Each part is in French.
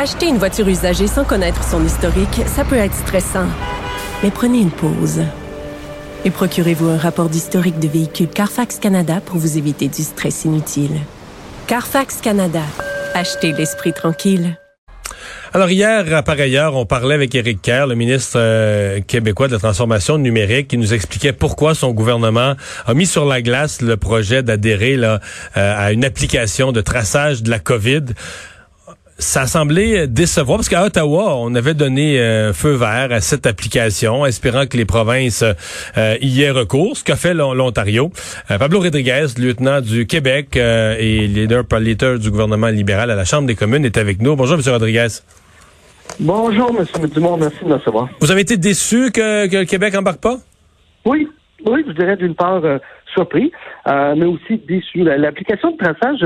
Acheter une voiture usagée sans connaître son historique, ça peut être stressant. Mais prenez une pause. Et procurez-vous un rapport d'historique de véhicule Carfax Canada pour vous éviter du stress inutile. Carfax Canada. Achetez l'esprit tranquille. Alors hier, par ailleurs, on parlait avec Éric Kerr, le ministre euh, québécois de la transformation numérique, qui nous expliquait pourquoi son gouvernement a mis sur la glace le projet d'adhérer euh, à une application de traçage de la COVID ça a semblé décevoir parce qu'à Ottawa, on avait donné euh, feu vert à cette application, espérant que les provinces euh, y aient recours, ce qu'a fait l'Ontario. Euh, Pablo Rodriguez, lieutenant du Québec et leader leader du gouvernement libéral à la Chambre des communes, est avec nous. Bonjour, M. Rodriguez. Bonjour, M. Dumont, merci de me recevoir. Vous avez été déçu que, que le Québec embarque pas? Oui, oui, je dirais d'une part surpris, mais aussi déçu. L'application de traçage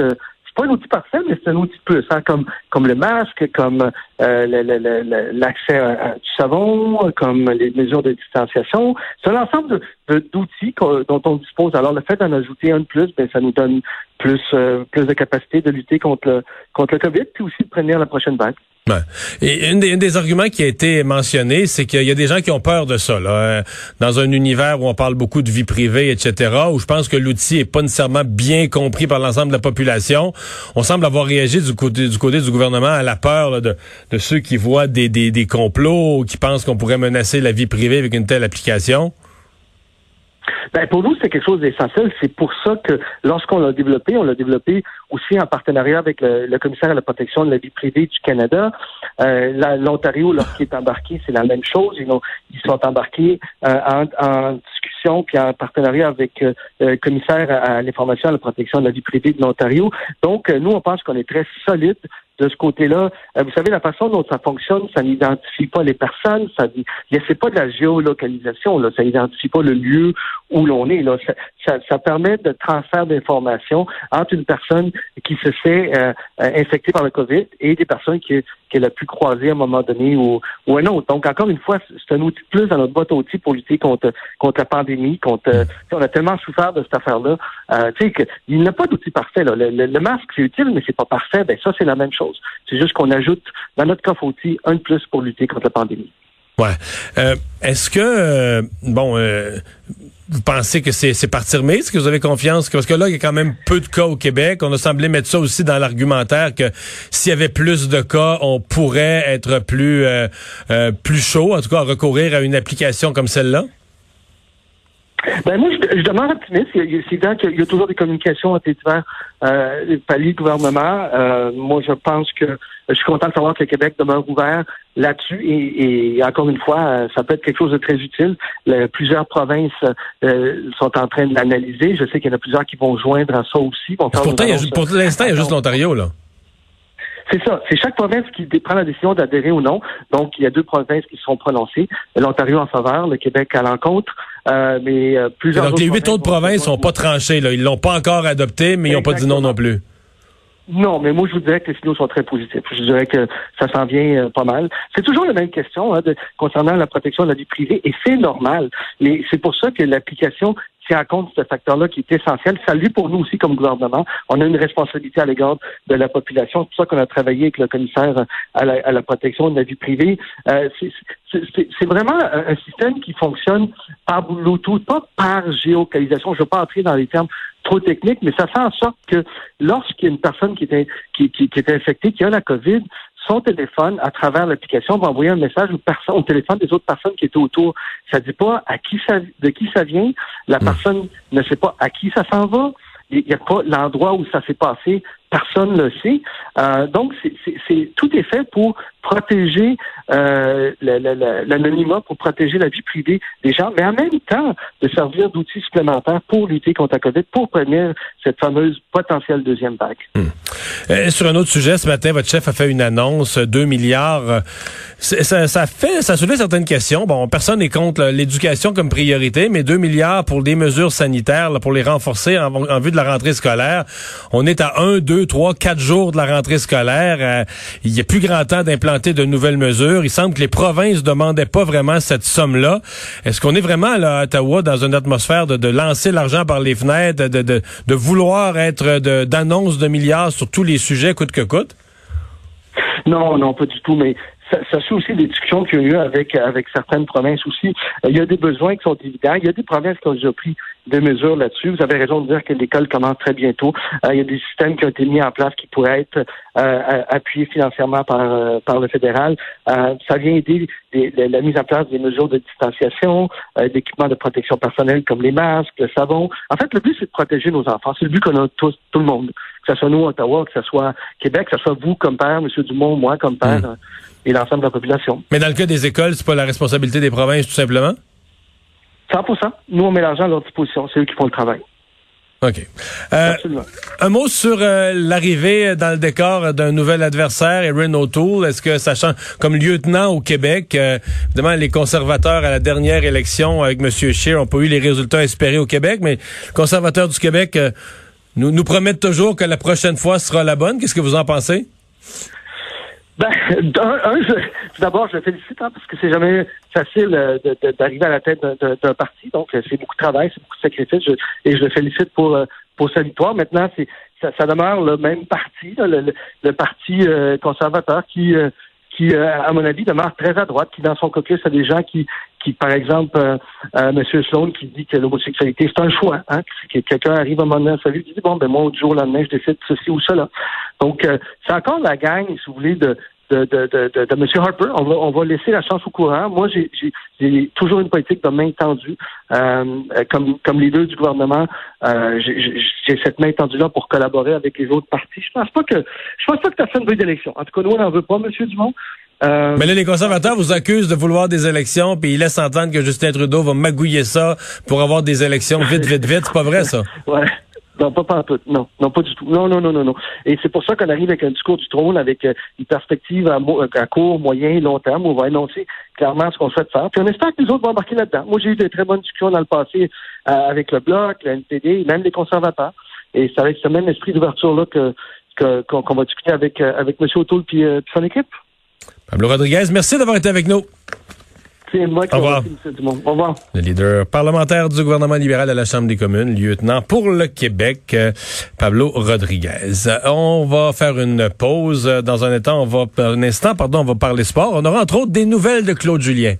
c'est pas un outil parfait, mais c'est un outil plus, hein, comme comme le masque, comme euh, l'accès du savon, comme les mesures de distanciation. C'est un ensemble d'outils dont on dispose. Alors le fait d'en ajouter un de plus, ben ça nous donne plus euh, plus de capacité de lutter contre le contre le COVID, puis aussi de prévenir la prochaine vague. Un des, arguments qui a été mentionné, c'est qu'il y a des gens qui ont peur de ça. Là. Euh, dans un univers où on parle beaucoup de vie privée, etc., où je pense que l'outil est pas nécessairement bien compris par l'ensemble de la population, on semble avoir réagi du côté du, gouvernement à la peur de, ceux qui voient des, des, des complots qui pensent qu'on pourrait menacer la vie privée avec une telle application. Ben pour nous, c'est quelque chose d'essentiel. C'est pour ça que lorsqu'on l'a développé, on l'a développé aussi en partenariat avec le, commissaire à la protection de la vie privée du Canada. Euh, L'Ontario, lorsqu'il est embarqué, c'est la même chose. Ils, ils sont embarqués euh, en, en, discussion puis en partenariat avec euh, le commissaire à, l'information à la protection de la vie privée de l'Ontario. Donc, nous, on pense qu'on est très solide de ce côté-là. Euh, vous savez, la façon dont ça fonctionne, ça n'identifie pas les personnes, ça c'est pas de la géolocalisation, là, ça n'identifie pas le lieu où l'on est. Là. Ça, ça, permet de transfert d'informations entre une personne qui se fait euh, euh, infecter par le COVID et des personnes qui, qu'elle a pu croiser à un moment donné ou, ou un autre. Donc, encore une fois, c'est un outil plus dans notre boîte à outils pour lutter contre, contre la pandémie, contre on a tellement souffert de cette affaire-là. Euh, tu il n'y a pas d'outil parfait. Là. Le, le, masque, c'est utile, mais c'est pas parfait. Ben ça, c'est la même chose. C'est juste qu'on ajoute dans notre coffre outil un de plus pour lutter contre la pandémie. Ouais. Euh, est-ce que euh, bon euh, vous pensez que c'est partir mais Est-ce que vous avez confiance? Parce que là il y a quand même peu de cas au Québec. On a semblé mettre ça aussi dans l'argumentaire que s'il y avait plus de cas, on pourrait être plus plus chaud, en tout cas recourir à une application comme celle-là. Ben moi, je, je demande optimiste. C'est évident qu'il y a toujours des communications entre les divers euh, paliers de gouvernement. Euh, moi, je pense que je suis content de savoir que le Québec demeure ouvert là-dessus. Et, et, encore une fois, euh, ça peut être quelque chose de très utile. plusieurs provinces euh, sont en train de l'analyser. Je sais qu'il y en a plusieurs qui vont joindre à ça aussi. Pourtant, pour l'instant, il y a juste l'Ontario, là. C'est ça. C'est chaque province qui prend la décision d'adhérer ou non. Donc, il y a deux provinces qui sont prononcées. L'Ontario en faveur, le Québec à l'encontre. Euh, mais euh, plusieurs. donc, les huit autres provinces sont pas tranchées. Là. Ils l'ont pas encore adopté, mais ils n'ont pas dit non non plus. Non, mais moi, je vous dirais que les signaux sont très positifs. Je dirais que ça s'en vient euh, pas mal. C'est toujours la même question hein, concernant la protection de la vie privée, et c'est normal. Mais c'est pour ça que l'application tient compte de ce facteur-là qui est essentiel. Ça lui pour nous aussi comme gouvernement. On a une responsabilité à l'égard de la population. C'est pour ça qu'on a travaillé avec le commissaire à la, protection de la vie privée. Euh, c'est vraiment un système qui fonctionne par Bluetooth, pas par géolocalisation. Je ne veux pas entrer dans les termes trop techniques, mais ça fait en sorte que lorsqu'il y a une personne qui est, qui, qui est infectée, qui a la COVID, son téléphone, à travers l'application, va envoyer un message au téléphone des autres personnes qui étaient autour. Ça ne dit pas à qui ça, de qui ça vient. La hmm. personne ne sait pas à qui ça s'en va. Il n'y a pas l'endroit où ça s'est passé personne ne le sait. Euh, donc, c'est, tout est fait pour protéger euh, l'anonymat, pour protéger la vie privée des gens, mais en même temps de servir d'outils supplémentaires pour lutter contre la COVID, pour prévenir cette fameuse potentielle deuxième vague. Hmm. Euh, sur un autre sujet, ce matin, votre chef a fait une annonce, 2 milliards. Ça, ça, fait, ça soulève certaines questions. Bon, personne n'est contre l'éducation comme priorité, mais 2 milliards pour des mesures sanitaires, pour les renforcer en, en vue de la rentrée scolaire. On est à 1, 2, trois, quatre jours de la rentrée scolaire. Euh, il y a plus grand temps d'implanter de nouvelles mesures. Il semble que les provinces demandaient pas vraiment cette somme-là. Est-ce qu'on est vraiment à Ottawa dans une atmosphère de, lancer l'argent par les fenêtres, de, de, vouloir être d'annonce de, milliards sur tous les sujets coûte que coûte? Non, non, pas du tout, mais ça, ça suit aussi des discussions qu'il y a eu avec, avec certaines provinces aussi. Il y a des besoins qui sont évidents. Il y a des provinces qui ont déjà pris des mesures là-dessus. Vous avez raison de dire que l'école commence très bientôt. Euh, il y a des systèmes qui ont été mis en place qui pourraient être euh, appuyés financièrement par, euh, par le fédéral. ça vient aider la mise en place des mesures de distanciation, d'équipements de protection personnelle comme les masques, le savon. En fait, le but, c'est de protéger nos enfants. C'est le but qu'on a tous, tout le monde. Que ce soit nous, Ottawa, que ce soit Québec, que ce soit vous comme père, M. Dumont, moi comme père, hmm. et l'ensemble de la population. Mais dans le cas des écoles, c'est pas la responsabilité des provinces, tout simplement? 100 Nous, on met l'argent à leur disposition. C'est eux qui font le travail. OK. Euh, un mot sur euh, l'arrivée dans le décor d'un nouvel adversaire, Erin O'Toole. Est-ce que ça change comme lieutenant au Québec? Euh, évidemment, les conservateurs à la dernière élection avec M. Scheer n'ont pas eu les résultats espérés au Québec, mais les conservateurs du Québec nous, nous promettent toujours que la prochaine fois sera la bonne. Qu'est-ce que vous en pensez? Ben, un, d'abord, je le félicite hein, parce que c'est jamais facile euh, d'arriver à la tête d'un parti. Donc, euh, c'est beaucoup de travail, c'est beaucoup de sacrifices. et je le félicite pour euh, pour sa victoire. Maintenant, c'est ça, demeure le même parti, le, parti conservateur qui qui, à mon avis, demeure très à droite, qui dans son caucus a des gens qui, qui par exemple, euh, M. Sloan qui dit que l'homosexualité, c'est un choix. Hein, que quelqu'un arrive à un moment donné sa vie, dit, bon, ben moi, du jour au lendemain, je décide ceci ou cela. Donc, c'est encore la gang, si vous voulez, de, de, de, de, de, M. Harper. On va, on va laisser la chance au courant. Moi, j'ai toujours une politique de main tendue. Euh, comme, comme leader du gouvernement, euh, j'ai cette main tendue-là pour collaborer avec les autres partis. Je pense pas que je pense pas que personne veut d'élection. En tout cas, nous, on n'en veut pas, M. Dumont. Euh, Mais là, les conservateurs vous accusent de vouloir des élections, puis ils laissent entendre que Justin Trudeau va magouiller ça pour avoir des élections vite, vite, vite. C'est pas vrai, ça? ouais. Non, pas, pas tout. Non, non, pas du tout. Non, non, non, non, non. Et c'est pour ça qu'on arrive avec un discours du trône, avec euh, une perspective à, court, moyen, long terme. Où on va énoncer clairement ce qu'on souhaite faire. Puis on espère que les autres vont embarquer là-dedans. Moi, j'ai eu de très bonnes discussions dans le passé euh, avec le Bloc, le NPD, même les conservateurs. Et c'est avec ce même esprit d'ouverture-là qu'on va discuter avec, euh, avec M. O'Toole puis, puis son équipe. Pablo Rodriguez, merci d'avoir été avec nous. Au revoir. Au revoir. Le leader parlementaire du gouvernement libéral à la Chambre des communes, lieutenant pour le Québec, euh, Pablo Rodriguez. On va faire une pause. Dans un instant, on va, un instant, pardon, on va parler sport. On aura entre autres des nouvelles de Claude Julien.